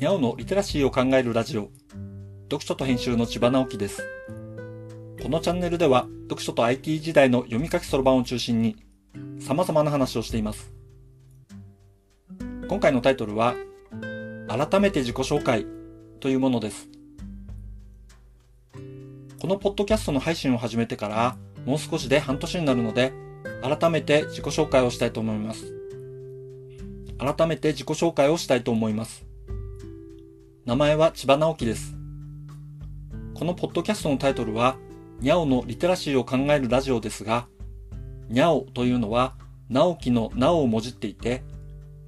にゃおのリテラシーを考えるラジオ。読書と編集の千葉直樹です。このチャンネルでは、読書と IT 時代の読み書きそろばんを中心に、様々な話をしています。今回のタイトルは、改めて自己紹介というものです。このポッドキャストの配信を始めてから、もう少しで半年になるので、改めて自己紹介をしたいと思います。改めて自己紹介をしたいと思います。名前は千葉直樹です。このポッドキャストのタイトルは、にゃおのリテラシーを考えるラジオですが、にゃおというのは、直樹のなおをもじっていて、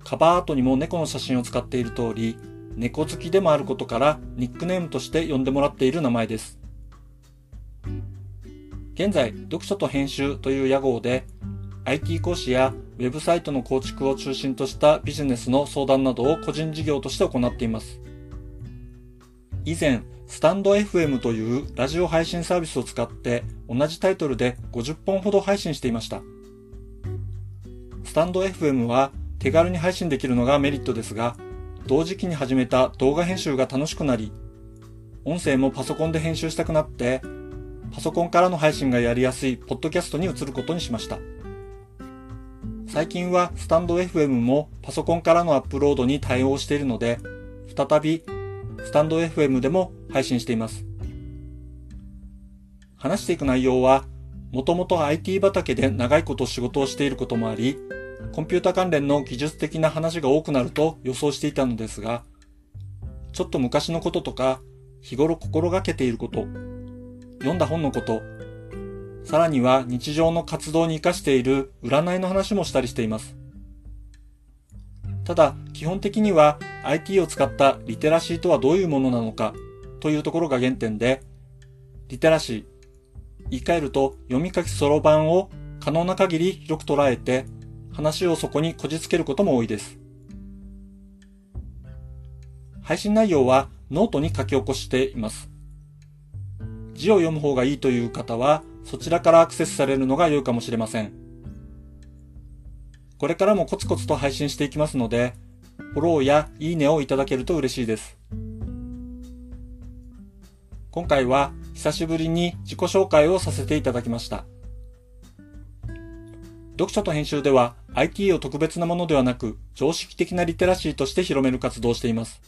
カバーアートにも猫の写真を使っている通り、猫好きでもあることからニックネームとして呼んでもらっている名前です。現在、読書と編集という屋号で IT 講師やウェブサイトの構築を中心としたビジネスの相談などを個人事業として行っています。以前、スタンド FM というラジオ配信サービスを使って同じタイトルで50本ほど配信していました。スタンド FM は手軽に配信できるのがメリットですが、同時期に始めた動画編集が楽しくなり、音声もパソコンで編集したくなって、パソコンからの配信がやりやすいポッドキャストに移ることにしました。最近はスタンド FM もパソコンからのアップロードに対応しているので、再びスタンド FM でも配信しています。話していく内容は、もともと IT 畑で長いこと仕事をしていることもあり、コンピュータ関連の技術的な話が多くなると予想していたのですが、ちょっと昔のこととか、日頃心がけていること、読んだ本のこと、さらには日常の活動に活かしている占いの話もしたりしています。ただ、基本的には IT を使ったリテラシーとはどういうものなのかというところが原点で、リテラシー、言い換えると読み書きそろばんを可能な限り広く捉えて、話をそこにこじつけることも多いです。配信内容はノートに書き起こしています。字を読む方がいいという方は、そちらからアクセスされるのが良いかもしれません。これからもコツコツと配信していきますので、フォローやいいねをいただけると嬉しいです。今回は久しぶりに自己紹介をさせていただきました。読書と編集では IT を特別なものではなく常識的なリテラシーとして広める活動をしています。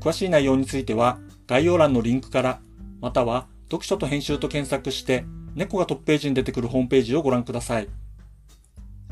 詳しい内容については概要欄のリンクからまたは読書と編集と検索して、猫がトップページに出てくるホームページをご覧ください。